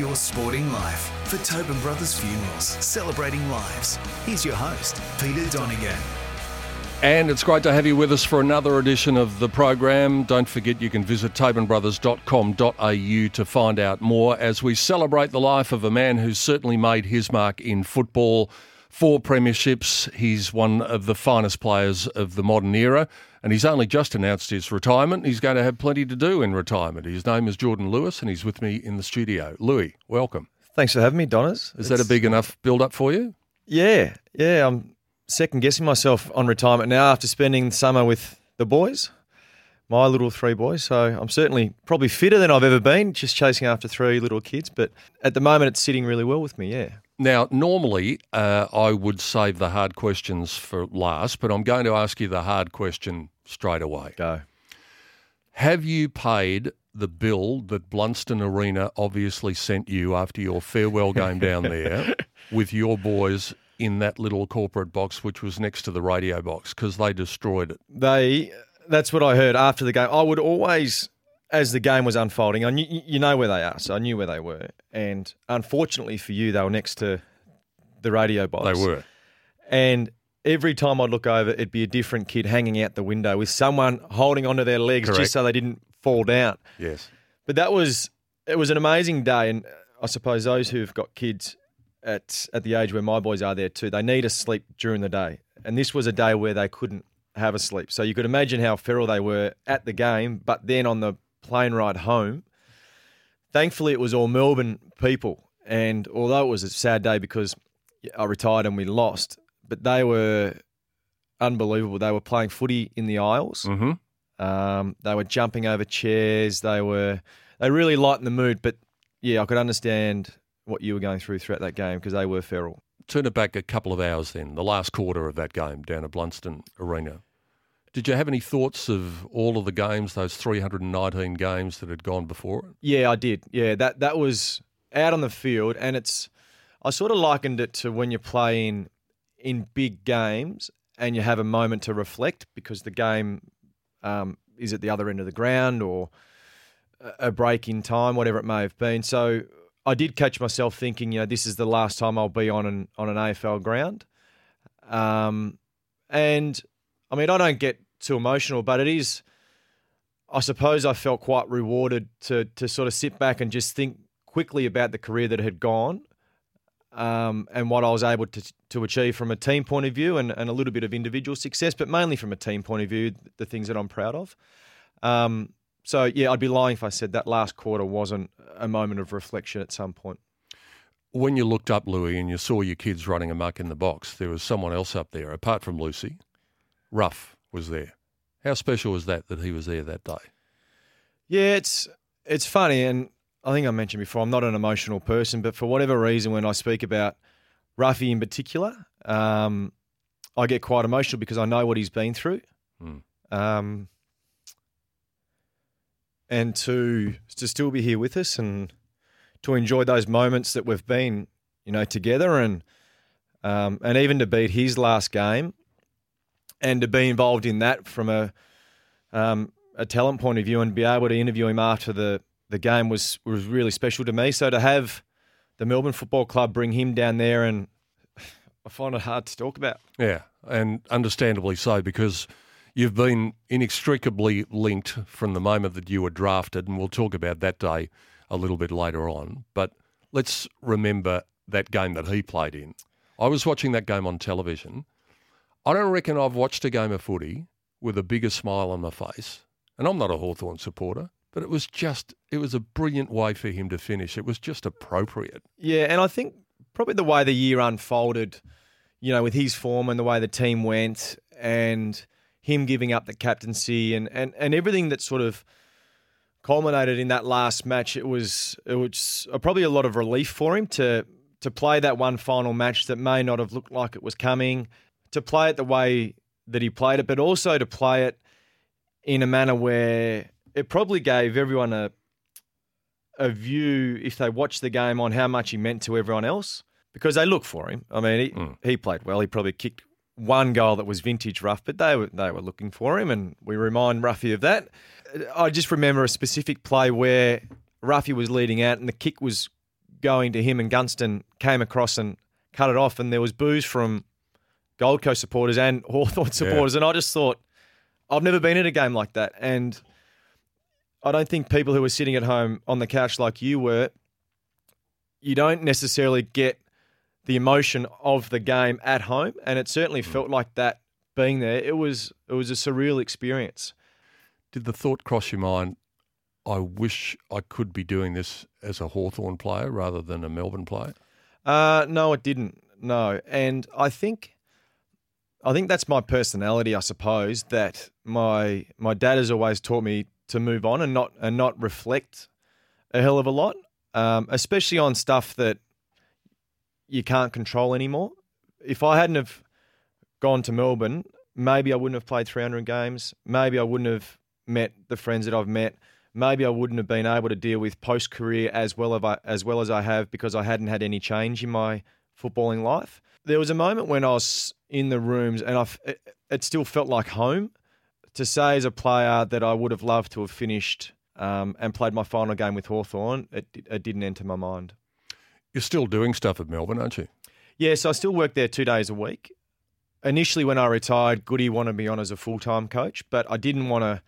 Your Sporting Life for Tobin Brothers Funerals, celebrating lives. Here's your host, Peter Donegan. And it's great to have you with us for another edition of the program. Don't forget you can visit tobinbrothers.com.au to find out more as we celebrate the life of a man who's certainly made his mark in football. Four premierships. He's one of the finest players of the modern era, and he's only just announced his retirement. He's going to have plenty to do in retirement. His name is Jordan Lewis, and he's with me in the studio. Louis, welcome. Thanks for having me, Donners. Is that a big enough build up for you? Yeah, yeah. I'm second guessing myself on retirement now after spending the summer with the boys, my little three boys. So I'm certainly probably fitter than I've ever been, just chasing after three little kids. But at the moment, it's sitting really well with me. Yeah. Now, normally uh, I would save the hard questions for last, but I'm going to ask you the hard question straight away. Go. Have you paid the bill that Blundstone Arena obviously sent you after your farewell game down there with your boys in that little corporate box, which was next to the radio box, because they destroyed it? They. That's what I heard after the game. I would always, as the game was unfolding, I knew you know where they are, so I knew where they were. And unfortunately for you, they were next to the radio box. They were. And every time I'd look over, it'd be a different kid hanging out the window with someone holding onto their legs Correct. just so they didn't fall down. Yes. But that was it was an amazing day, and I suppose those who've got kids at at the age where my boys are there too, they need a sleep during the day, and this was a day where they couldn't have a sleep. So you could imagine how feral they were at the game, but then on the plane ride home, thankfully it was all Melbourne people, and although it was a sad day because I retired and we lost, but they were unbelievable. They were playing footy in the aisles. Mm-hmm. Um, they were jumping over chairs. They were they really lightened the mood. But yeah, I could understand what you were going through throughout that game because they were feral. Turn it back a couple of hours then, the last quarter of that game down at Blundstone Arena. Did you have any thoughts of all of the games, those 319 games that had gone before it? Yeah, I did. Yeah, that that was out on the field, and it's I sort of likened it to when you play in big games and you have a moment to reflect because the game um, is at the other end of the ground or a break in time, whatever it may have been. So I did catch myself thinking, you know, this is the last time I'll be on an on an AFL ground. Um, and I mean, I don't get too emotional, but it is. I suppose I felt quite rewarded to to sort of sit back and just think quickly about the career that had gone, um, and what I was able to to achieve from a team point of view, and, and a little bit of individual success, but mainly from a team point of view, the things that I'm proud of. Um, so yeah, I'd be lying if I said that last quarter wasn't a moment of reflection at some point. When you looked up, Louis, and you saw your kids running amok in the box, there was someone else up there, apart from Lucy. Ruff was there. How special was that that he was there that day? Yeah, it's it's funny, and I think I mentioned before, I'm not an emotional person, but for whatever reason, when I speak about Ruffy in particular, um, I get quite emotional because I know what he's been through. Mm. Um, and to to still be here with us and to enjoy those moments that we've been, you know, together and um, and even to beat his last game and to be involved in that from a um, a talent point of view and be able to interview him after the the game was was really special to me. So to have the Melbourne Football Club bring him down there, and I find it hard to talk about. Yeah, and understandably so because you've been inextricably linked from the moment that you were drafted, and we'll talk about that day a little bit later on. But let's remember that game that he played in. I was watching that game on television. I don't reckon I've watched a game of footy with a bigger smile on my face. And I'm not a Hawthorn supporter, but it was just, it was a brilliant way for him to finish. It was just appropriate. Yeah, and I think probably the way the year unfolded, you know, with his form and the way the team went, and him giving up the captaincy and, and, and everything that sort of culminated in that last match, it was it was probably a lot of relief for him to to play that one final match that may not have looked like it was coming, to play it the way that he played it, but also to play it in a manner where it probably gave everyone a a view if they watched the game on how much he meant to everyone else because they look for him. I mean, he, Mm. he played well. He probably kicked one goal that was vintage rough, but they were they were looking for him, and we remind Ruffy of that. I just remember a specific play where Ruffy was leading out, and the kick was going to him, and Gunston came across and cut it off, and there was boos from Gold Coast supporters and Hawthorn supporters, and I just thought, I've never been in a game like that, and I don't think people who are sitting at home on the couch like you were, you don't necessarily get the emotion of the game at home, and it certainly felt like that being there. It was it was a surreal experience. Did the thought cross your mind, I wish I could be doing this as a Hawthorn player rather than a Melbourne player? Uh, no, it didn't. No, and I think, I think that's my personality. I suppose that my my dad has always taught me to move on and not and not reflect a hell of a lot, um, especially on stuff that you can't control anymore. If I hadn't have gone to Melbourne, maybe I wouldn't have played 300 games. Maybe I wouldn't have met the friends that I've met. Maybe I wouldn't have been able to deal with post career as well as I, as well as I have because I hadn't had any change in my footballing life. There was a moment when I was in the rooms and I, it, it still felt like home. To say as a player that I would have loved to have finished um, and played my final game with Hawthorn, it, it didn't enter my mind. You're still doing stuff at Melbourne, aren't you? Yeah, so I still work there two days a week. Initially, when I retired, Goody wanted me on as a full time coach, but I didn't want to,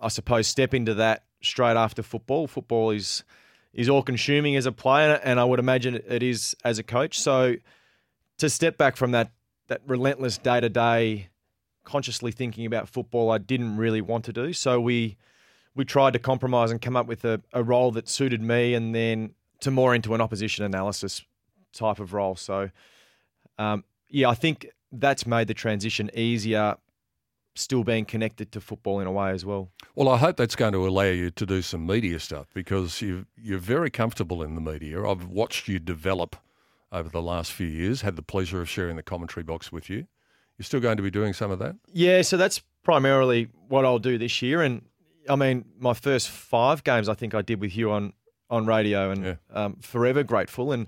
I suppose, step into that straight after football. Football is is all consuming as a player, and I would imagine it is as a coach. So to step back from that that relentless day to day, consciously thinking about football, I didn't really want to do. So we we tried to compromise and come up with a, a role that suited me, and then to more into an opposition analysis type of role. So um, yeah, I think that's made the transition easier. Still being connected to football in a way as well. Well, I hope that's going to allow you to do some media stuff because you you're very comfortable in the media. I've watched you develop over the last few years. Had the pleasure of sharing the commentary box with you. You're still going to be doing some of that. Yeah, so that's primarily what I'll do this year. And I mean, my first five games, I think I did with you on on radio, and Yeah. um, forever grateful. And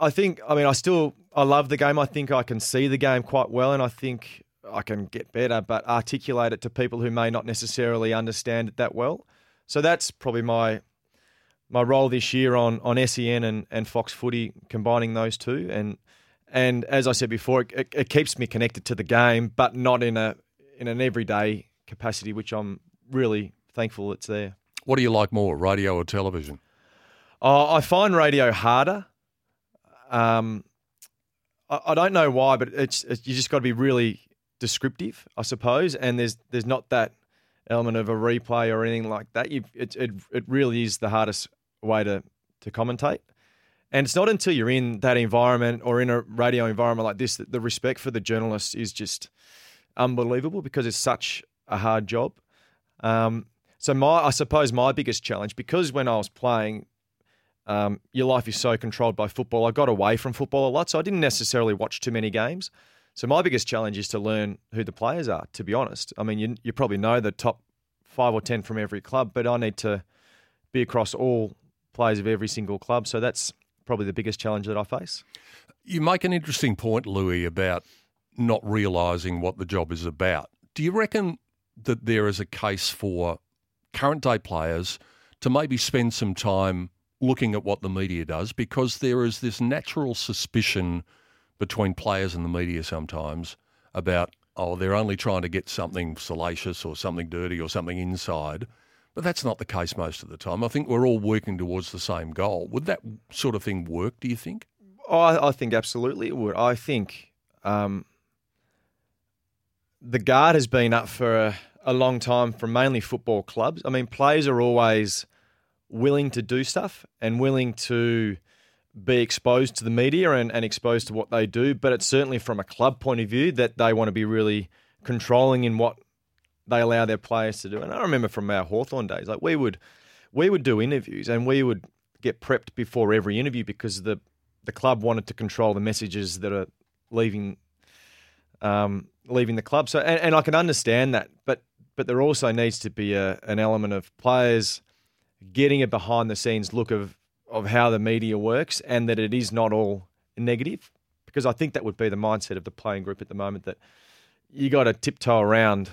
I think, I mean, I still I love the game. I think I can see the game quite well, and I think I can get better, but articulate it to people who may not necessarily understand it that well. So that's probably my my role this year on on SEN and, and Fox Footy, combining those two, and and as I said before, it, it, it keeps me connected to the game, but not in a in an everyday capacity, which I'm really thankful it's there. What do you like more, radio or television? Oh, I find radio harder. Um, I, I don't know why, but it's, it's you just got to be really descriptive, I suppose. And there's there's not that element of a replay or anything like that. You it it, it really is the hardest way to to commentate. And it's not until you're in that environment or in a radio environment like this that the respect for the journalist is just unbelievable because it's such a hard job. Um, so my, I suppose my biggest challenge, because when I was playing, um, your life is so controlled by football. I got away from football a lot, so I didn't necessarily watch too many games. So my biggest challenge is to learn who the players are. To be honest, I mean, you, you probably know the top five or ten from every club, but I need to be across all players of every single club. So that's probably the biggest challenge that I face. You make an interesting point, Louis, about not realising what the job is about. Do you reckon that there is a case for current day players to maybe spend some time looking at what the media does because there is this natural suspicion between players and the media sometimes about, oh, they're only trying to get something salacious or something dirty or something inside. But that's not the case most of the time. I think we're all working towards the same goal. Would that sort of thing work, do you think? Oh, I, I think absolutely it would. I think um, the guard has been up for a, a long time from mainly football clubs. I mean, players are always willing to do stuff and willing to be exposed to the media and, and exposed to what they do, but it's certainly from a club point of view that they want to be really controlling in what they allow their players to do. And I remember from our Hawthorn days, like we would we would do interviews and we would get prepped before every interview because the the club wanted to control the messages that are leaving um, leaving the club. So and, and I can understand that, but but there also needs to be a, an element of players getting a behind the scenes look of of how the media works and that it is not all negative because I think that would be the mindset of the playing group at the moment that you got to tiptoe around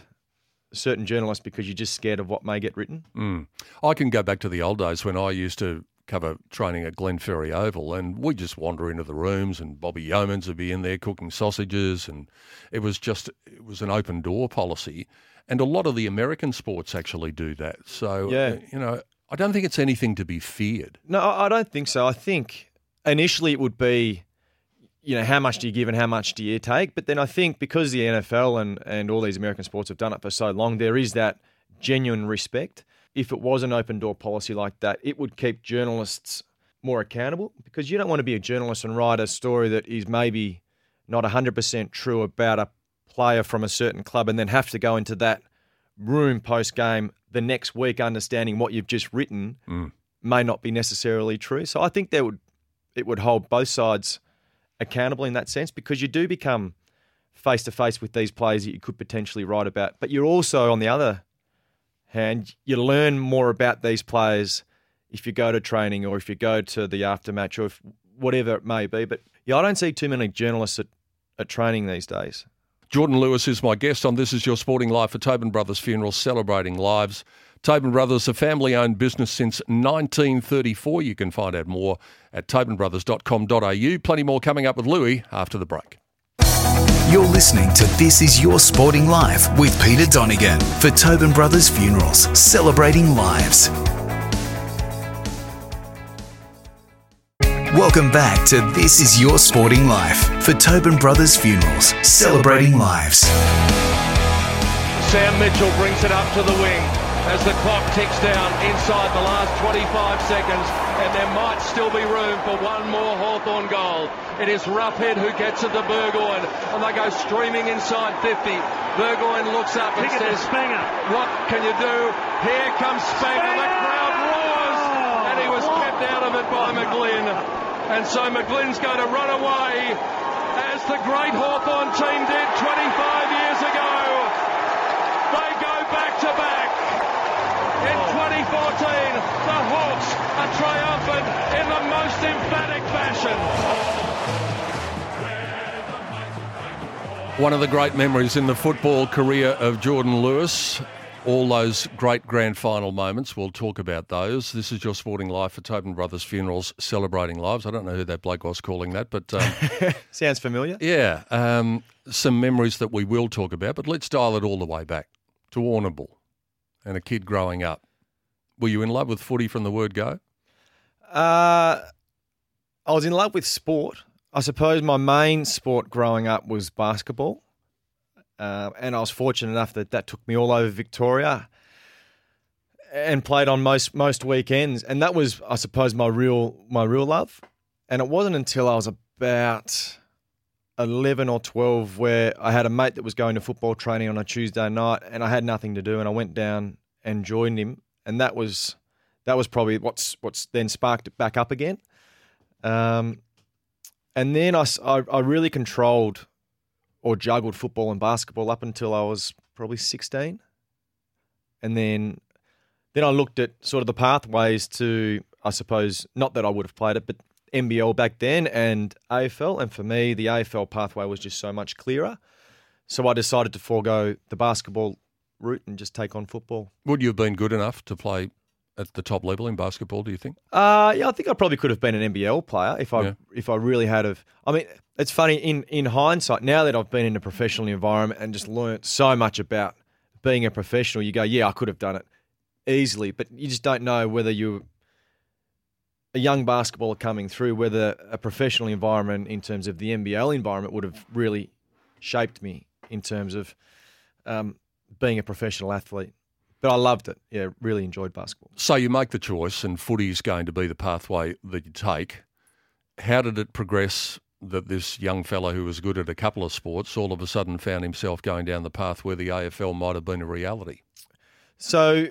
certain journalists because you're just scared of what may get written. Mm. I can go back to the old days when I used to cover training at Glenferrie Oval, and we just wander into the rooms, and Bobby Yeomans would be in there cooking sausages, and it was just it was an open door policy, and a lot of the American sports actually do that. So Yeah. you know, I don't think it's anything to be feared. No, I don't think so. I think initially it would be, you know, how much do you give and how much do you take? But then I think because the NFL and, and all these American sports have done it for so long, there is that genuine respect. If it was an open door policy like that, it would keep journalists more accountable because you don't want to be a journalist and write a story that is maybe not 100% true about a player from a certain club and then have to go into that room post game the next week understanding what you've just written mm. may not be necessarily true. So I think there would it would hold both sides accountable in that sense because you do become face to face with these players that you could potentially write about. But you're also on the other hand, you learn more about these players if you go to training or if you go to the aftermatch or if whatever it may be. But yeah, I don't see too many journalists at, at training these days. Jordan Lewis is my guest on This Is Your Sporting Life for Tobin Brothers Funerals, celebrating lives. Tobin Brothers, a family owned business since 1934. You can find out more at tobinbrothers.com.au. Plenty more coming up with Louis after the break. You're listening to This Is Your Sporting Life with Peter Donegan for Tobin Brothers Funerals, celebrating lives. Welcome back to This Is Your Sporting Life for Tobin Brothers Funerals, celebrating lives. Sam Mitchell brings it up to the wing as the clock ticks down inside the last 25 seconds, and there might still be room for one more Hawthorn goal. It is Roughead who gets it to Burgoyne, and they go streaming inside 50. Burgoyne looks up and says, What can you do? Here comes Spangher. The crowd roars, and he was kept out of it by McGlynn. And so McGlynn's going to run away as the great Hawthorn team did 25 years ago. They go back to back. In 2014, the Hawks are triumphant in the most emphatic fashion. One of the great memories in the football career of Jordan Lewis. All those great grand final moments, we'll talk about those. This is your sporting life for Tobin Brothers Funerals, celebrating lives. I don't know who that bloke was calling that, but um, Sounds familiar? yeah, um, some memories that we will talk about. But let's dial it all the way back to Warrnambool and a kid growing up. Were you in love with footy from the word go? Uh, I was in love with sport. I suppose my main sport growing up was basketball. Uh, and I was fortunate enough that that took me all over Victoria and played on most most weekends. And that was, I suppose, my real my real love. And it wasn't until I was about eleven or twelve where I had a mate that was going to football training on a Tuesday night, and I had nothing to do, and I went down and joined him, and that was that was probably what's what's then sparked it back up again. Um, and then I I really controlled or juggled football and basketball up until I was probably 16. And then then I looked at sort of the pathways to, I suppose, not that I would have played it, but NBL back then and AFL. And for me, the AFL pathway was just so much clearer. So I decided to forego the basketball route and just take on football. Would you have been good enough to play at the top level in basketball? Do you think? Uh, yeah, I think I probably could have been an NBL player if I Yeah. if I really had of. I mean, it's funny in in hindsight now that I've been in a professional environment and just learnt so much about being a professional. You go, yeah, I could have done it easily, but you just don't know whether you a young basketballer coming through, whether a professional environment in terms of the NBL environment would have really shaped me in terms of um, being a professional athlete. But I loved it. Yeah, really enjoyed basketball. So you make the choice, and footy is going to be the pathway that you take. How did it progress that this young fellow who was good at a couple of sports all of a sudden found himself going down the path where the AFL might have been a reality? So,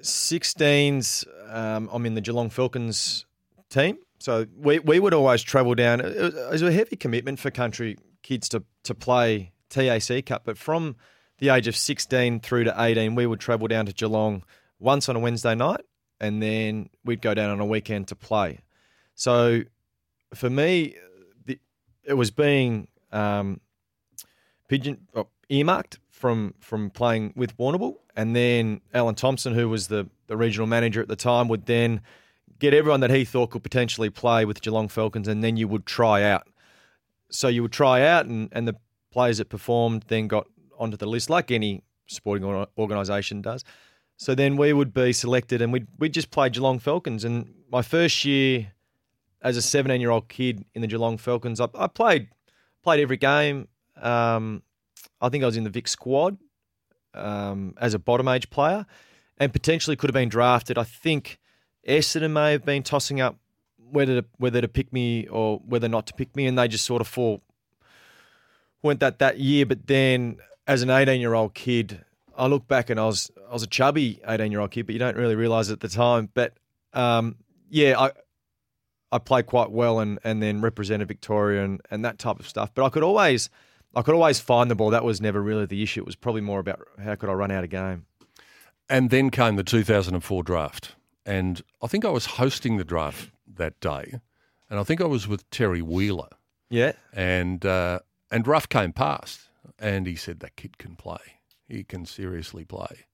16s, um, I'm in the Geelong Falcons team. So we, we would always travel down. It was, it was a heavy commitment for country kids to, to play TAC Cup. But from the age of 16 through to 18, we would travel down to Geelong once on a Wednesday night, and then we'd go down on a weekend to play. So for me, the, it was being um, pigeon earmarked from from playing with Warrnambool, and then Alan Thompson, who was the the regional manager at the time, would then get everyone that he thought could potentially play with Geelong Falcons, and then you would try out. So you would try out, and and the players that performed then got onto the list, like any sporting or- organisation does. So then we would be selected, and we'd we'd just play Geelong Falcons. And my first year as a 17 year old kid in the Geelong Falcons, I, I played played every game. Um, I think I was in the Vic squad um, as a bottom age player, and potentially could have been drafted. I think Essendon may have been tossing up whether to, whether to pick me or whether not to pick me, and they just sort of fall went that that year. But then, as an 18 year old kid, I look back and I was I was a chubby 18 year old kid, but you don't really realise at the time. But um, yeah, I I played quite well and, and then represented Victoria and, and that type of stuff. But I could always I could always find the ball. That was never really the issue. It was probably more about how could I run out of game. And then came the 2004 draft. And I think I was hosting the draft that day. And I think I was with Terry Wheeler. Yeah. And, uh, and Ruff came past and he said, That kid can play. He can seriously play.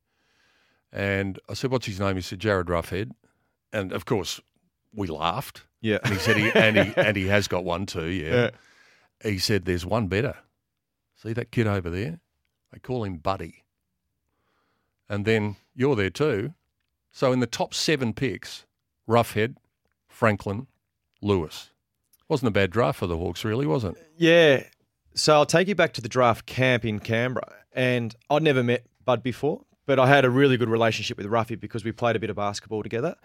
And I said, What's his name? He said, Jarryd Roughead. And of course, we laughed. Yeah. And he said, he, and, he, and he has got one too, yeah. He said, There's one better. See that kid over there? They call him Buddy. And then you're there too. So in the top seven picks, Roughhead, Franklin, Lewis. Wasn't a bad draft for the Hawks, really, was it? Yeah. So I'll take you back to the draft camp in Canberra. And I'd never met Bud before, but I had a really good relationship with Ruffy because we played a bit of basketball together.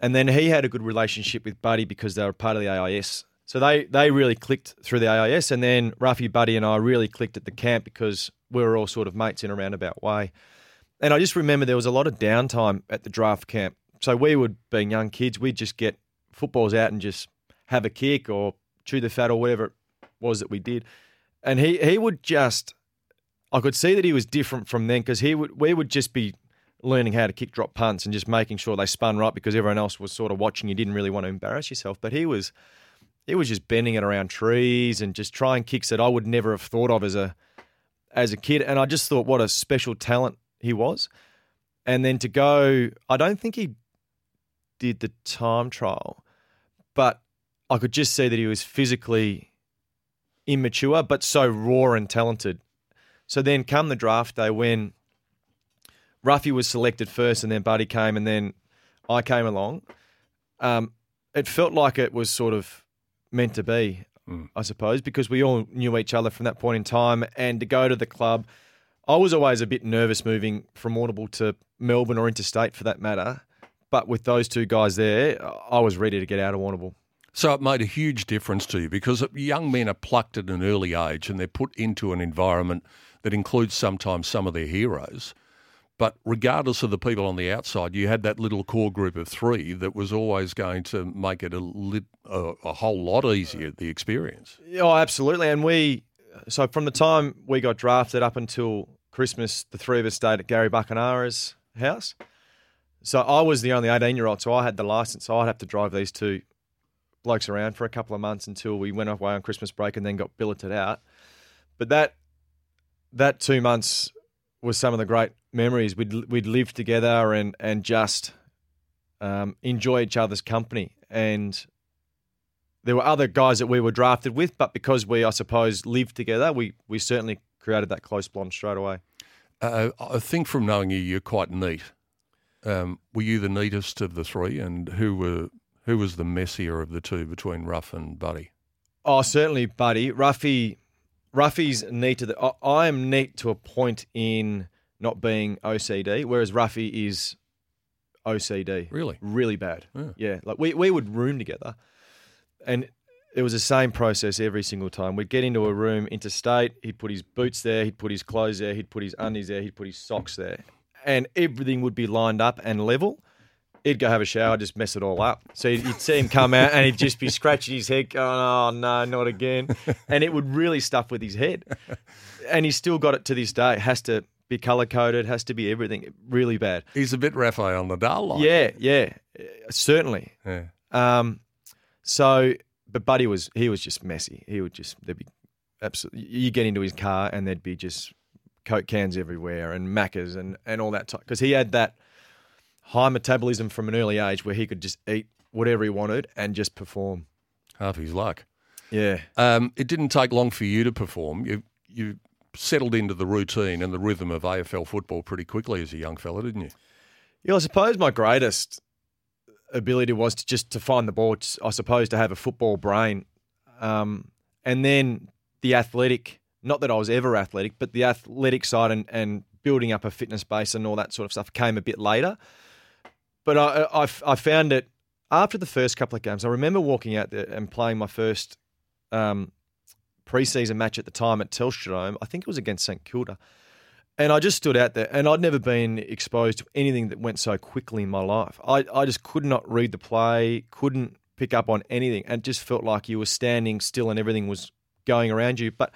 And then he had a good relationship with Buddy because they were part of the AIS. So they, they really clicked through the AIS. And then Ruffy, Buddy, and I really clicked at the camp because we were all sort of mates in a roundabout way. And I just remember there was a lot of downtime at the draft camp. So we would, being young kids, we'd just get footballs out and just have a kick or chew the fat or whatever it was that we did. And he, he would just, I could see that he was different from then because he would we would just be learning how to kick drop punts and just making sure they spun right because everyone else was sort of watching. You didn't really want to embarrass yourself, but he was he was just bending it around trees and just trying kicks that I would never have thought of as a as a kid. And I just thought what a special talent he was. And then to go, I don't think he did the time trial, but I could just see that he was physically immature, but so raw and talented. So then come the draft day when Ruffy was selected first and then Buddy came and then I came along, um, it felt like it was sort of meant to be, I suppose, because we all knew each other from that point in time. And to go to the club, I was always a bit nervous moving from Audible to Melbourne or interstate for that matter. But with those two guys there, I was ready to get out of Warrnambool. So it made a huge difference to you because young men are plucked at an early age and they're put into an environment that includes sometimes some of their heroes. But regardless of the people on the outside, you had that little core group of three that was always going to make it a, lit, a, a whole lot easier, the experience. Oh, absolutely. And we, so from the time we got drafted up until Christmas, the three of us stayed at Gary Buckenara's house. So I was the only 18 year old, so I had the license. So I'd have to drive these two blokes around for a couple of months until we went away on Christmas break and then got billeted out. But that that two months was some of the great memories. We'd we'd lived together and and just um, enjoy each other's company. And there were other guys that we were drafted with, but because we, I suppose, lived together, we we certainly created that close bond straight away. Uh, I think from knowing you, you're quite neat. Um, were you the neatest of the three, and who were who was the messier of the two between Ruff and Buddy? Oh, certainly, buddy. Ruffy, Ruffy's neat to the. I, am neat to a point in not being OCD, whereas Ruffy is OCD. Really? really bad. Yeah. Yeah, like we we would room together, and it was the same process every single time. We'd get into a room interstate. He'd put his boots there. He'd put his clothes there. He'd put his undies there. He'd put his socks there, and everything would be lined up and level. He'd go have a shower, just mess it all up. So you'd, you'd see him come out, and he'd just be scratching his head, going, "Oh no, not again!" And it would really stuff with his head. And he's still got it to this day. It has to be color coded. Has to be everything. Really bad. He's a bit raphael Rafael Nadal like. Yeah, yeah, certainly. Yeah. Um, so, but Buddy was he was just messy. He would just there'd be absolutely you get into his car and there'd be just coke cans everywhere and macas and and all that type. because he had that high metabolism from an early age where he could just eat whatever he wanted and just perform. Half his luck. Yeah, Um, it didn't take long for you to perform. You you settled into the routine and the rhythm of AFL football pretty quickly as a young fella, didn't you? yeah. I suppose my greatest ability was to just to find the ball. I suppose to have a football brain, um, and then the athletic. Not that I was ever athletic, but the athletic side and, and building up a fitness base and all that sort of stuff came a bit later. But I, I, I found it after the first couple of games. I remember walking out there and playing my first um, preseason match at the time at Telstra. I think it was against St Kilda. And I just stood out there, and I'd never been exposed to anything that went so quickly in my life. I, I just could not read the play, couldn't pick up on anything, and just felt like you were standing still and everything was going around you. But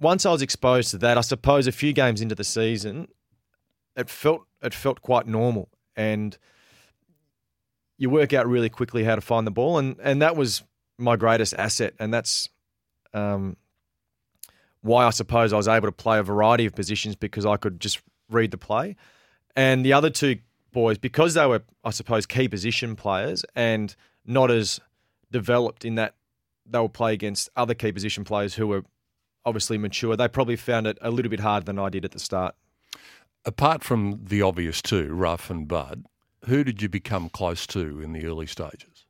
once I was exposed to that, I suppose a few games into the season, it felt it felt quite normal, and you work out really quickly how to find the ball, and and that was my greatest asset, and that's um, why I suppose I was able to play a variety of positions because I could just read the play. And the other two boys, because they were, I suppose, key position players and not as developed in that they will play against other key position players who were obviously mature, they probably found it a little bit harder than I did at the start. Apart from the obvious two, Ruff and Bud, who did you become close to in the early stages?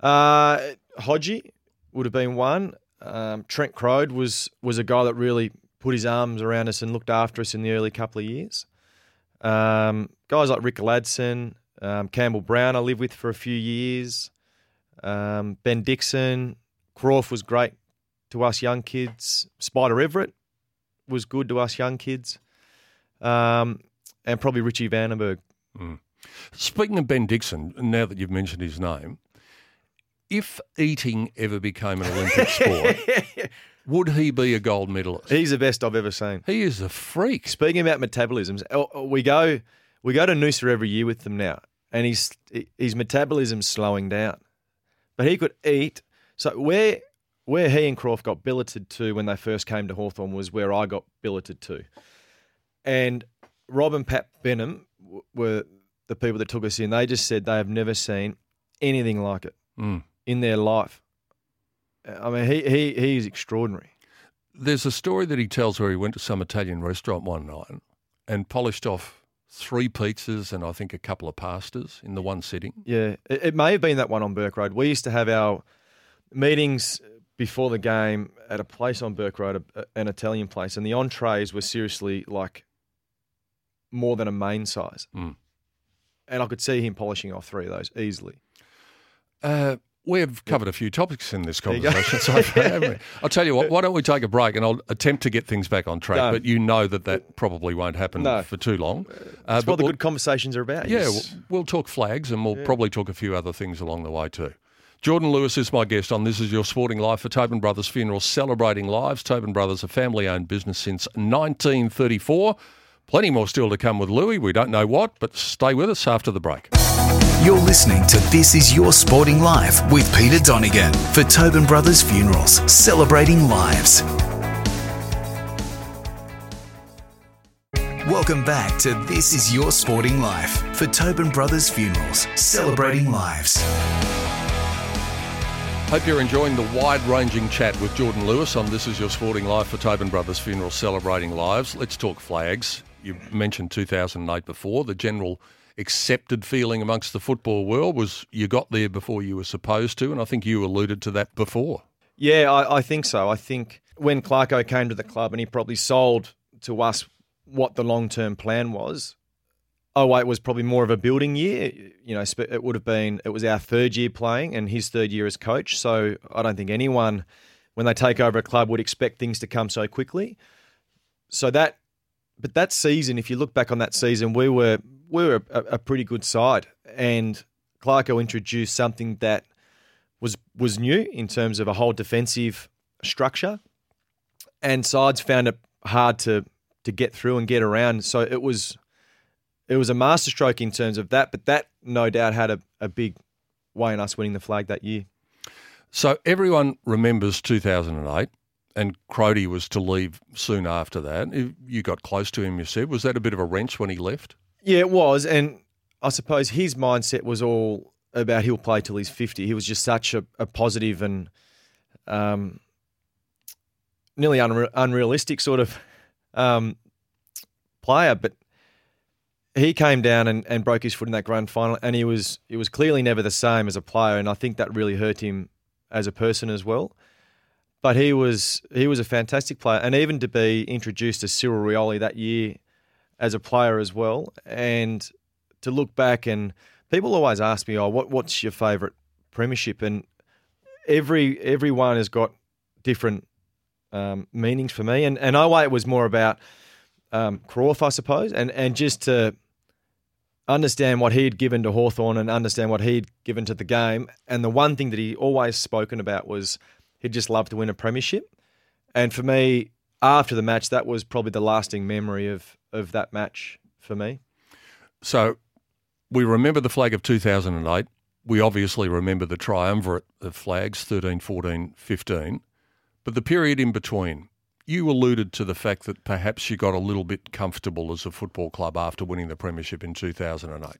Uh, Hodgie would have been one. Um, Trent Croad was was a guy that really put his arms around us and looked after us in the early couple of years. Um, guys like Rick Ladson, um, Campbell Brown, I lived with for a few years. Um, ben Dixon, Croft was great to us young kids. Spider Everitt was good to us young kids, um, and probably Richie Vandenberg. Speaking of Ben Dixon, now that you've mentioned his name, if eating ever became an Olympic sport, would he be a gold medalist? He's the best I've ever seen. He is a freak. Speaking about metabolisms, oh, we go we go to Noosa every year with them now, and his his metabolism's slowing down, but he could eat. So where where he and Croft got billeted to when they first came to Hawthorn was where I got billeted to, and Rob and Pat Benham w- were the people that took us in. They just said they have never seen anything like it Mm. in their life. I mean, he he he's extraordinary. There's a story that he tells where he went to some Italian restaurant one night and polished off three pizzas and I think a couple of pastas in the one sitting. Yeah, it, it may have been that one on Burke Road. We used to have our meetings before the game at a place on Burke Road, a, an Italian place, and the entrees were seriously like more than a main size. Mm. And I could see him polishing off three of those easily. Uh, we've covered a few topics in this conversation so far, haven't we? I'll tell you what, why don't we take a break and I'll attempt to get things back on track, No. but you know that that probably won't happen No. for too long. Uh, That's but what the we'll- good conversations are about. Yeah, Yes. we'll, we'll talk flags and we'll probably talk a few other things along the way too. Jordan Lewis is my guest on This Is Your Sporting Life for Tobin Brothers Funeral, celebrating lives. Tobin Brothers, a family owned business since 1934. Plenty more still to come with Louis. We don't know what, but stay with us after the break. You're listening to This Is Your Sporting Life with Peter Donegan for Tobin Brothers Funerals, celebrating lives. Welcome back to This Is Your Sporting Life for Tobin Brothers Funerals, celebrating lives. Hope you're enjoying the wide ranging chat with Jordan Lewis on This Is Your Sporting Life for Tobin Brothers Funeral Celebrating Lives. Let's talk flags. You mentioned 2008 before. The general accepted feeling amongst the football world was you got there before you were supposed to, and I think you alluded to that before. Yeah, I, I think so. I think when Clarko came to the club and he probably sold to us what the long term plan was, 08 was probably more of a building year. You know, it would have been, it was our third year playing and his third year as coach. So I don't think anyone, when they take over a club, would expect things to come so quickly. So that, but that season, if you look back on that season, we were we were a, a pretty good side, and Clarko introduced something that was was new in terms of a whole defensive structure, and sides found it hard to to get through and get around. So it was it was a masterstroke in terms of that, but that no doubt had a, a big way in us winning the flag that year. So everyone remembers 2008, and Crody was to leave soon after that. You got close to him, you said. Was that a bit of a wrench when he left? Yeah, it was, and I suppose his mindset was all about he'll play till he's fifty. He was just such a, a positive and um, nearly unre- unrealistic sort of um, player, but he came down and, and broke his foot in that grand final, and he was he was clearly never the same as a player, and I think that really hurt him as a person as well. But he was he was a fantastic player, and even to be introduced to Cyril Rioli that year as a player as well, and to look back and people always ask me, "Oh, what what's your favourite premiership?" And every everyone has got different um, meanings for me, and and it was more about um, I suppose, and and just to understand what he had given to Hawthorn and understand what he'd given to the game. And the one thing that he always spoken about was he'd just love to win a premiership. And for me, after the match, that was probably the lasting memory of of that match for me. So we remember the flag of 2008. We obviously remember the triumvirate of flags 13, 14, 15. But the period in between, you alluded to the fact that perhaps you got a little bit comfortable as a football club after winning the premiership in 2008.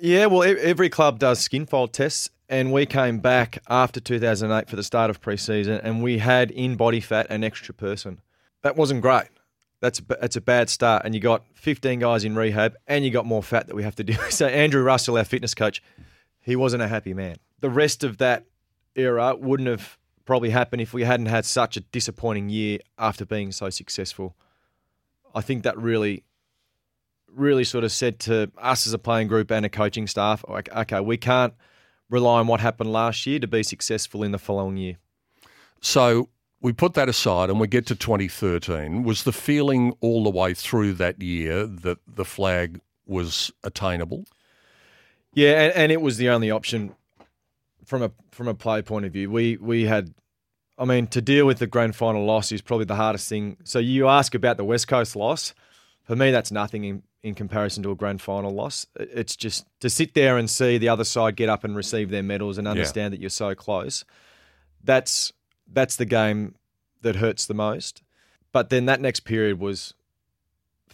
Yeah, well, every club does skin fold tests, and we came back after 2008 for the start of pre-season, and we had in body fat an extra person. That wasn't great. That's a, that's a bad start, and you got 15 guys in rehab, and you got more fat that we have to do. So Andrew Russell, our fitness coach, he wasn't a happy man. The rest of that era wouldn't have probably happened if we hadn't had such a disappointing year after being so successful. I think that really, really sort of said to us as a playing group and a coaching staff, like, okay, we can't rely on what happened last year to be successful in the following year. So we put that aside and we get to 2013. Was the feeling all the way through that year that the flag was attainable? Yeah, and, and it was the only option from a from a play point of view, we we had. I mean, to deal with the grand final loss is probably the hardest thing. So you ask about the West Coast loss. For me, that's nothing in, in comparison to a grand final loss. It's just to sit there and see the other side get up and receive their medals and understand yeah. that you're so close. That's that's the game that hurts the most. But then that next period was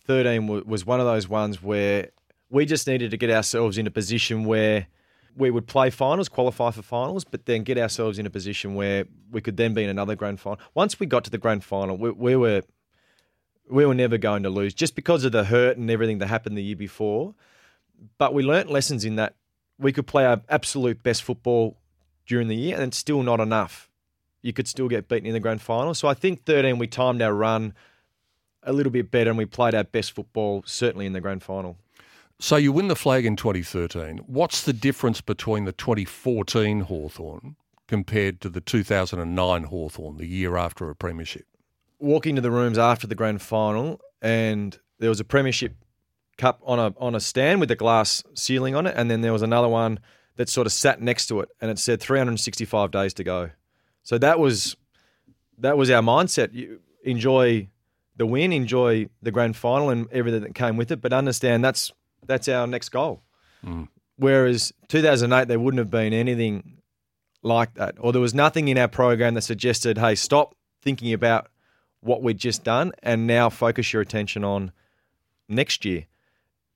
13 was one of those ones where we just needed to get ourselves in a position where – we would play finals, qualify for finals, but then get ourselves in a position where we could then be in another grand final. Once we got to the grand final, we, we were we were never going to lose just because of the hurt and everything that happened the year before. But we learnt lessons in that we could play our absolute best football during the year, and it's still not enough. You could still get beaten in the grand final. So I think 13, we timed our run a little bit better, and we played our best football certainly in the grand final. So you win the flag in 2013. What's the difference between the 2014 Hawthorn compared to the 2009 Hawthorn, the year after a premiership? Walking to the rooms after the grand final, and there was a premiership cup on a on a stand with a glass ceiling on it, and then there was another one that sort of sat next to it, and it said 365 days to go. So that was that was our mindset. You enjoy the win, enjoy the grand final, and everything that came with it, but understand that's that's our next goal. Mm. Whereas 2008, there wouldn't have been anything like that, or there was nothing in our program that suggested, "Hey, stop thinking about what we'd just done, and now focus your attention on next year.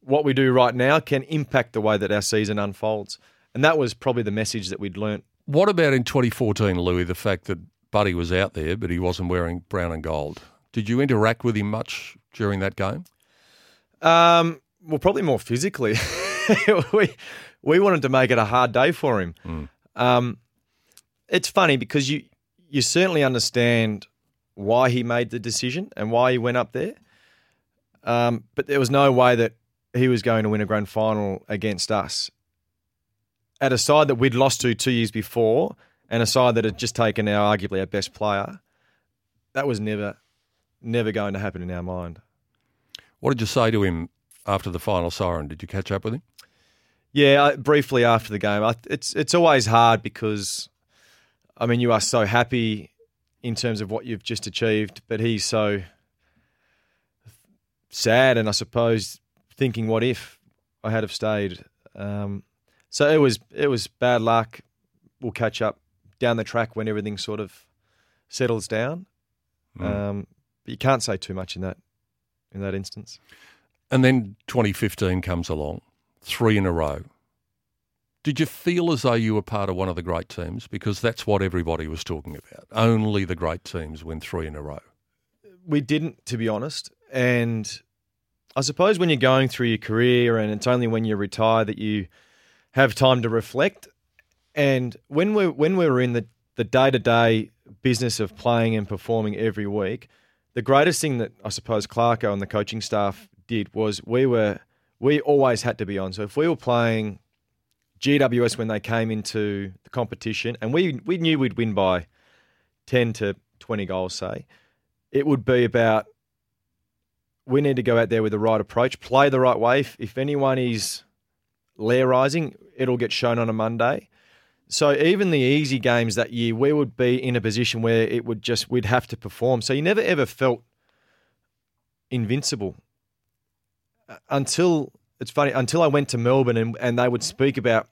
What we do right now can impact the way that our season unfolds. And that was probably the message that we'd learnt. What about in 2014, Louis, the fact that Buddy was out there, but he wasn't wearing brown and gold? Did you interact with him much during that game? Um, well, probably more physically. we we wanted to make it a hard day for him. Um, it's funny because you you certainly understand why he made the decision and why he went up there. Um, but there was no way that he was going to win a grand final against us. At a side that we'd lost to two years before, and a side that had just taken our arguably our best player, that was never never going to happen in our mind. What did you say to him after the final siren? Did you catch up with him? Yeah, I- briefly after the game, I, it's it's always hard because, I mean, you are so happy in terms of what you've just achieved, but he's so sad, and I suppose thinking, what if I had have stayed? Um, so it was it was bad luck. We'll catch up down the track when everything sort of settles down. Um, but you can't say too much in that in that instance. And then 2015 comes along, three in a row. Did you feel as though you were part of one of the great teams? Because that's what everybody was talking about. Only the great teams win three in a row. we didn't, to be honest. And I suppose when you're going through your career, and it's only when you retire that you have time to reflect. And when we when we were in the the day to day business of playing and performing every week, the greatest thing that I suppose Clarko and the coaching staff did was we were we always had to be on. So if we were playing GWS when they came into the competition, and we we knew we'd win by ten to twenty goals, say it would be about we need to go out there with the right approach, play the right way. If, anyone is lairising, it'll get shown on a Monday. So even the easy games that year, we would be in a position where it would just we'd have to perform. So you never ever felt invincible Uh, until it's funny until I went to Melbourne and, and they would speak about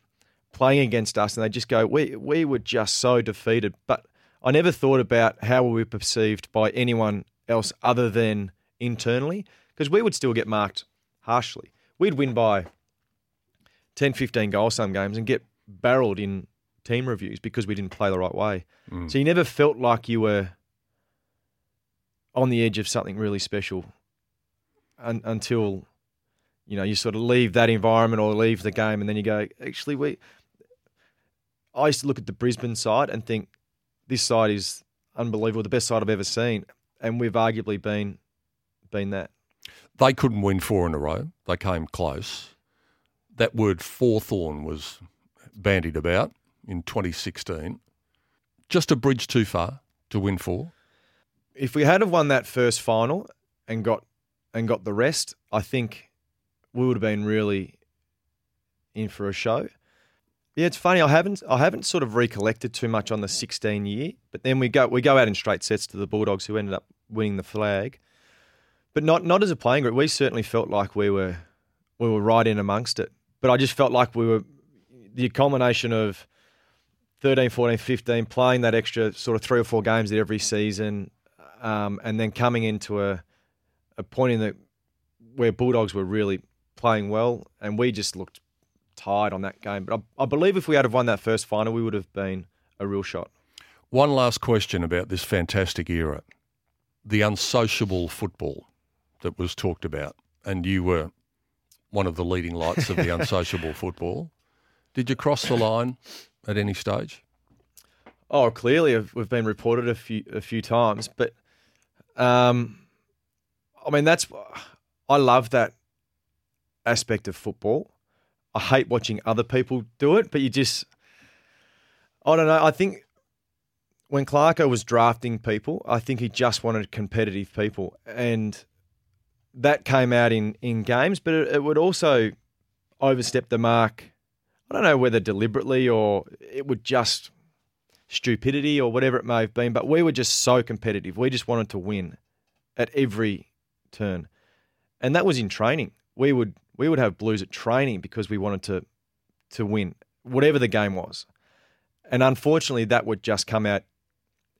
playing against us and they just go we we were just so defeated. But I never thought about how we were perceived by anyone else other than internally because we would still get marked harshly. We'd win by 10 15 goals some games and get barreled in team reviews because we didn't play the right way. Mm. So you never felt like you were on the edge of something really special un- until you know you sort of leave that environment or leave the game and then you go actually we I used to look at the Brisbane side and think this side is unbelievable the best side I've ever seen and we've arguably been been that They couldn't win four in a row. They came close. That word Forthorn was bandied about in 2016. Just a bridge too far to win four. if we had have won that first final and got and got the rest, I think we would have been really in for a show. Yeah, it's funny. I haven't I haven't sort of recollected too much on the 16 year, but then we go we go out in straight sets to the Bulldogs, who ended up winning the flag. But not not as a playing group. We certainly felt like we were we were right in amongst it. But I just felt like we were the culmination of 13, 14, 15, playing that extra sort of three or four games at every season, um, and then coming into a a point in the where Bulldogs were really playing well, and we just looked tired on that game. But I, I believe if we had have won that first final, we would have been a real shot. One last question about this fantastic era the unsociable football that was talked about, and you were one of the leading lights of the unsociable football. Did you cross the line at any stage? Oh, clearly we've been reported a few a few times, but um, I mean that's I love that aspect of football. I hate watching other people do it, but you just I don't know. I think when Clarko was drafting people, I think he just wanted competitive people, and that came out in in games. But it, it would also overstep the mark. I don't know whether deliberately or it would just stupidity or whatever it may have been, but we were just so competitive. We just wanted to win at every turn. And that was in training. We would we would have blues at training because we wanted to to win, whatever the game was. And unfortunately that would just come out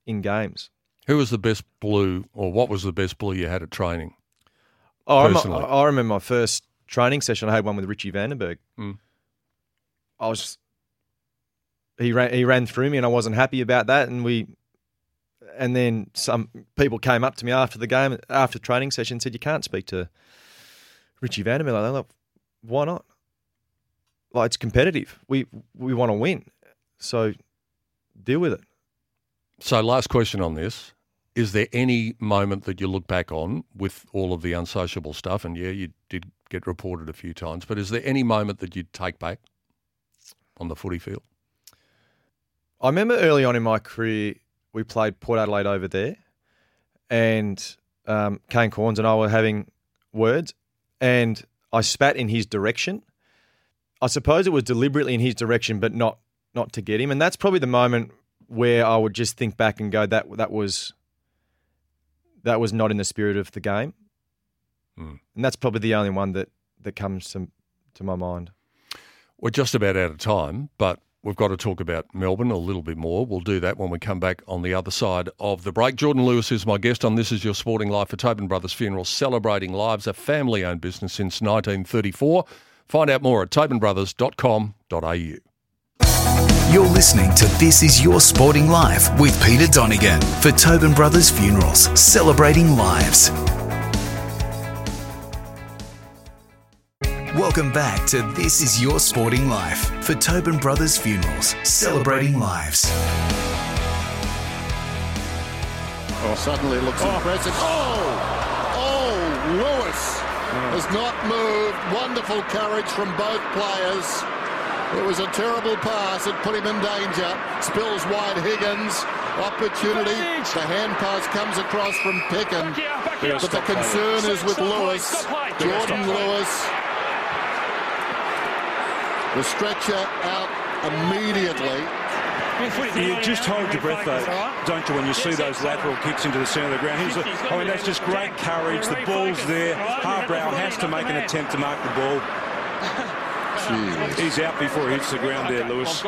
in games. Who was the best blue, or what was the best blue you had at training? Oh, I, remember? I remember my first training session. I had one with Richie Vandenberg. Mm. I was he ran he ran through me, and I wasn't happy about that. And we, and then some people came up to me after the game, after the training session, and said, "You can't speak to Richie like that." Like, Why not? Like it's competitive. We we want to win, so deal with it. So, last question on this. Is there any moment that you look back on with all of the unsociable stuff? And yeah, you did get reported a few times, but is there any moment that you'd take back on the footy field? I remember early on in my career, we played Port Adelaide over there, and um, Kane Cornes and I were having words, and I spat in his direction. I suppose it was deliberately in his direction, but not not to get him. And that's probably the moment where I would just think back and go, that that was that was not in the spirit of the game. Hmm. And that's probably the only one that that comes to to my mind. We're just about out of time, but we've got to talk about Melbourne a little bit more. We'll do that when we come back on the other side of the break. Jordan Lewis is my guest on This Is Your Sporting Life for Tobin Brothers Funeral, celebrating lives, a family owned business since 1934. Find out more at tobinbrothers.com.au. You're listening to This Is Your Sporting Life with Peter Donegan for Tobin Brothers Funerals, celebrating lives. Welcome back to This Is Your Sporting Life for Tobin Brothers Funerals, celebrating lives. Oh, suddenly looks impressive. Oh! Oh, Lewis has not moved. Wonderful courage from both players. It was a terrible pass. It put him in danger. Spills wide Higgins. Opportunity. The hand pass comes across from Peckham. But the concern is with Lewis. Jordan Lewis. The stretcher out immediately. You just hold your breath, though, don't you, when you see those lateral kicks into the centre of the ground? He's a, I mean, that's just great courage. The ball's there. Harbrow has to make an attempt to mark the ball. He's out before he hits the ground there, Lewis.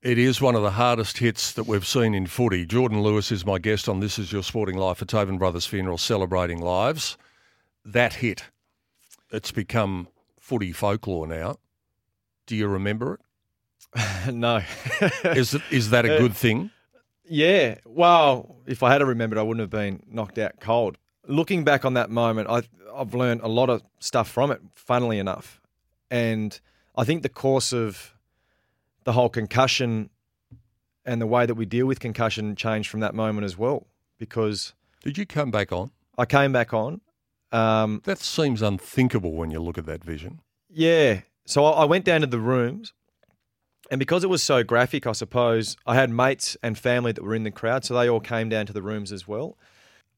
It is one of the hardest hits that we've seen in footy. Jordan Lewis is my guest on This Is Your Sporting Life for Tobin Brothers Funeral, celebrating lives. That hit, it's become footy folklore now. Do you remember it? no. is it is that a good thing? Yeah. Well, if I had remembered, I wouldn't have been knocked out cold. Looking back on that moment, I, I've learned a lot of stuff from it, funnily enough. And I think the course of the whole concussion and the way that we deal with concussion changed from that moment as well. Because Did you come back on? I came back on. Um, That seems unthinkable when you look at that vision. Yeah. So I I went down to the rooms, and because it was so graphic, I suppose I had mates and family that were in the crowd, so they all came down to the rooms as well.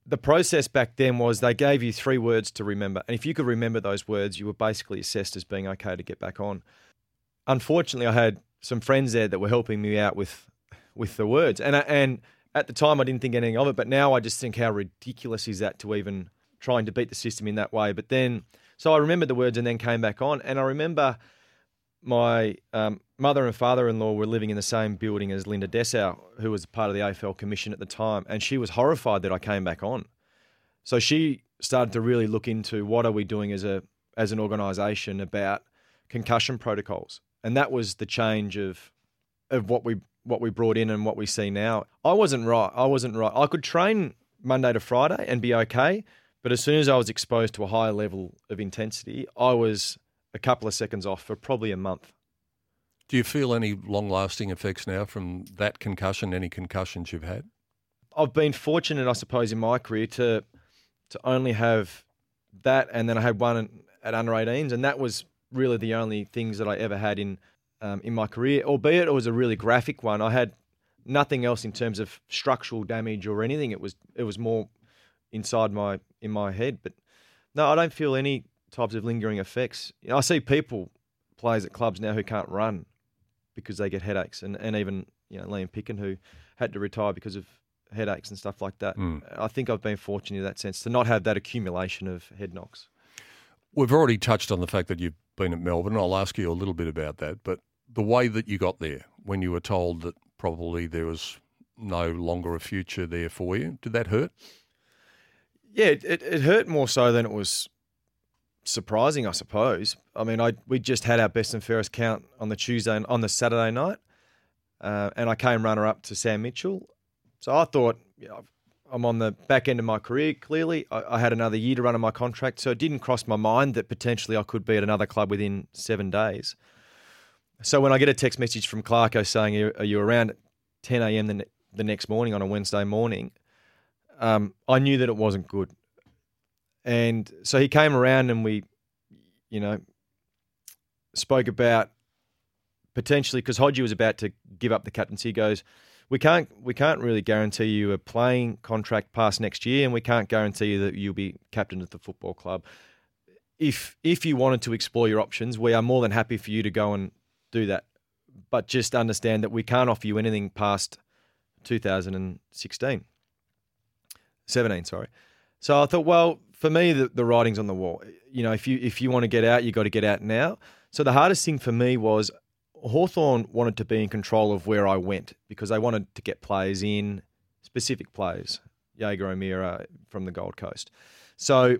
The process back then was they gave you three words to remember, and if you could remember those words, you were basically assessed as being okay to get back on. Unfortunately, I had some friends there that were helping me out with with the words, and I, and at the time I didn't think anything of it, but now I just think how ridiculous is that to even trying to beat the system in that way. But then, so I remembered the words and then came back on, and I remember my um, mother and father-in-law were living in the same building as Linda Dessau, who was part of the AFL commission at the time, and she was horrified that I came back on. So she started to really look into what are we doing as a as an organisation about concussion protocols, and that was the change of of what we what we brought in and what we see now. I wasn't right. I wasn't right. I could train Monday to Friday and be okay, but as soon as I was exposed to a higher level of intensity, I was a couple of seconds off for probably a month. Do you feel any long lasting effects now from that concussion, any concussions you've had? I've been fortunate, I suppose, in my career to to only have that, and then I had one at under 18s, and that was really the only things that I ever had in um, in my career. Albeit it was a really graphic one. I had nothing else in terms of structural damage or anything. It was it was more inside my in my head. But no, I don't feel any types of lingering effects. You know, I see people players at clubs now who can't run because they get headaches, and, and even you know Liam Picken who had to retire because of headaches and stuff like that. Mm. I think I've been fortunate in that sense to not have that accumulation of head knocks. We've already touched on the fact that you've been at Melbourne. I'll ask you a little bit about that. But the way that you got there, when you were told that probably there was no longer a future there for you, did that hurt? Yeah, it, it, hurt more so than it was surprising, I suppose. I mean, I we just had our best and fairest count on the Tuesday and on the Saturday night, uh, and I came runner up to Sam Mitchell. So I thought, you know, I'm on the back end of my career. Clearly, I, I had another year to run on my contract, so it didn't cross my mind that potentially I could be at another club within seven days. So when I get a text message from Clarko saying, "Are you around at 10 a.m. the, the next morning on a Wednesday morning?" Um, I knew that it wasn't good, and so he came around and we, you know, spoke about potentially because Hodgie was about to give up the captaincy. He goes, "We can't, we can't really guarantee you a playing contract past next year, and we can't guarantee you that you'll be captain of the football club." If if you wanted to explore your options, we are more than happy for you to go and do that. But just understand that we can't offer you anything past 2016. 17, sorry. So I thought, well, for me, the, the writing's on the wall. You know, if you if you want to get out, you got to get out now. So the hardest thing for me was Hawthorn wanted to be in control of where I went because they wanted to get players in, specific players, Jaeger O'Meara from the Gold Coast. So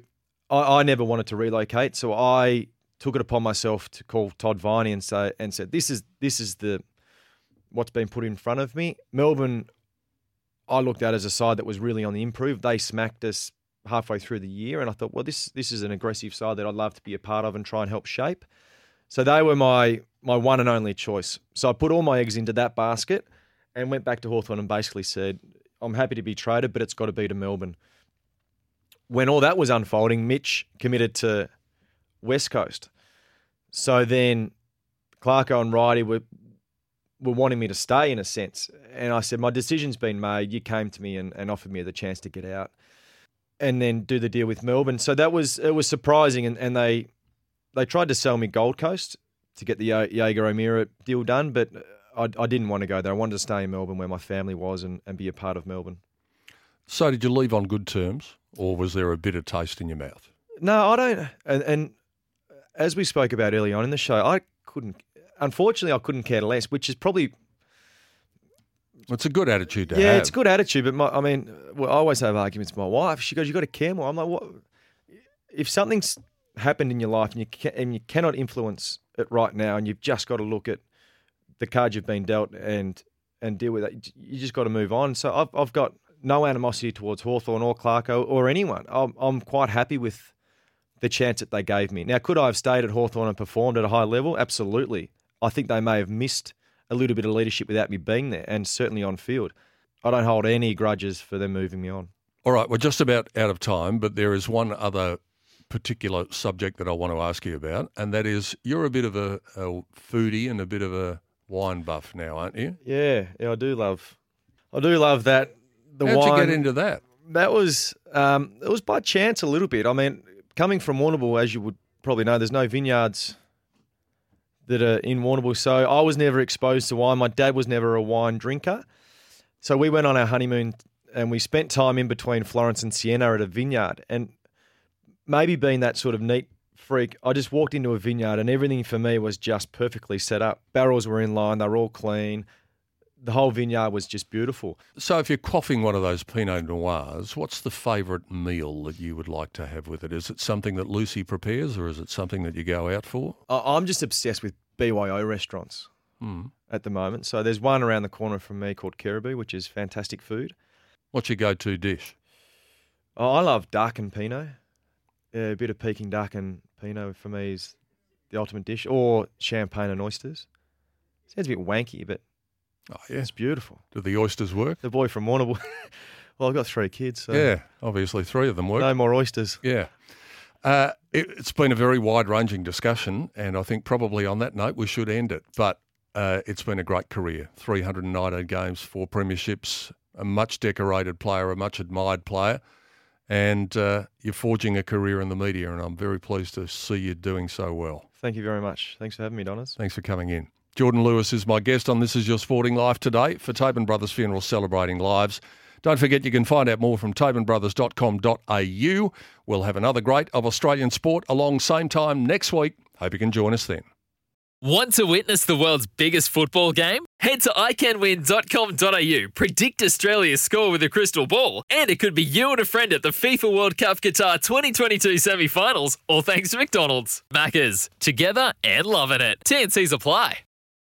I, I never wanted to relocate. So I took it upon myself to call Todd Viney and say and said, "This is this is the what's been put in front of me." Melbourne, I looked at as a side that was really on the improve. They smacked us halfway through the year, and I thought, well, this this is an aggressive side that I'd love to be a part of and try and help shape. So they were my my one and only choice. So I put all my eggs into that basket and went back to Hawthorn and basically said, I'm happy to be traded, but it's got to be to Melbourne. When all that was unfolding, Mitch committed to West Coast. So then Clarko and Righty were were wanting me to stay in a sense. And I said, My decision's been made. You came to me and, and offered me the chance to get out and then do the deal with Melbourne. So that was it was surprising and, and they they tried to sell me Gold Coast to get the Jaeger O'Meara deal done, but I, I, didn't want to go there. I wanted to stay in Melbourne where my family was and, and be a part of Melbourne. So, did you leave on good terms, or was there a bitter taste in your mouth? No, I don't. And, and as we spoke about early on in the show, I couldn't. Unfortunately, I couldn't care less, which is probably. It's a good attitude to yeah, have. it's a good attitude, but my, I mean, well, I always have arguments with my wife. She goes, "You've got to care more." I'm like, "What? If something's happened in your life and you can, and you cannot influence it right now, and you've just got to look at the cards you've been dealt and and deal with it. You just got to move on. So I've I've got no animosity towards Hawthorn or Clarko or anyone. I'm I'm quite happy with the chance that they gave me. Now, could I have stayed at Hawthorn and performed at a high level? Absolutely. I think they may have missed a little bit of leadership without me being there, and certainly on field. I don't hold any grudges for them moving me on. All right, we're just about out of time, but there is one other particular subject that I want to ask you about, and that is you're a bit of a, a foodie and a bit of a wine buff now, aren't you? Yeah, yeah, I do love, I do love that. The How'd wine. you get into that? That was, um, it was by chance a little bit. I mean, coming from Warrnambool, as you would probably know, there's no vineyards that are in Warrnambool, so I was never exposed to wine. My dad was never a wine drinker, so we went on our honeymoon and we spent time in between Florence and Siena at a vineyard, and maybe being that sort of neat freak, I just walked into a vineyard and everything for me was just perfectly set up. Barrels were in line, they were all clean. The whole vineyard was just beautiful. So, if you're quaffing one of those Pinot Noirs, what's the favourite meal that you would like to have with it? Is it something that Lucy prepares or is it something that you go out for? I'm just obsessed with BYO restaurants mm. at the moment. So, there's one around the corner from me called Caribou, which is fantastic food. What's your go to dish? Oh, I love duck and Pinot. Yeah, a bit of Peking duck and Pinot for me is the ultimate dish, or champagne and oysters. Sounds a bit wanky, but oh, yeah. it's beautiful. Do the oysters work? The boy from Warrnambool. well, I've got three kids. So yeah, obviously three of them work. No more oysters. Yeah. Uh, it, has been a very wide ranging discussion, and I think probably on that note we should end it. But uh, it's been a great career 319 games, four premierships, a much decorated player, a much admired player and uh, you're forging a career in the media, and I'm very pleased to see you doing so well. Thank you very much. Thanks for having me, Donners. Thanks for coming in. Jordan Lewis is my guest on This Is Your Sporting Life today for Tobin Brothers Funeral Celebrating Lives. Don't forget you can find out more from tobinbrothers.com.au. We'll have another great of Australian sport along same time next week. Hope you can join us then. Want to witness the world's biggest football game? Head to iCanWin.com.au, predict Australia's score with a crystal ball, and it could be you and a friend at the FIFA World Cup Qatar 2022 semi finals, all thanks to McDonald's. Maccas, together and loving it. TNCs apply.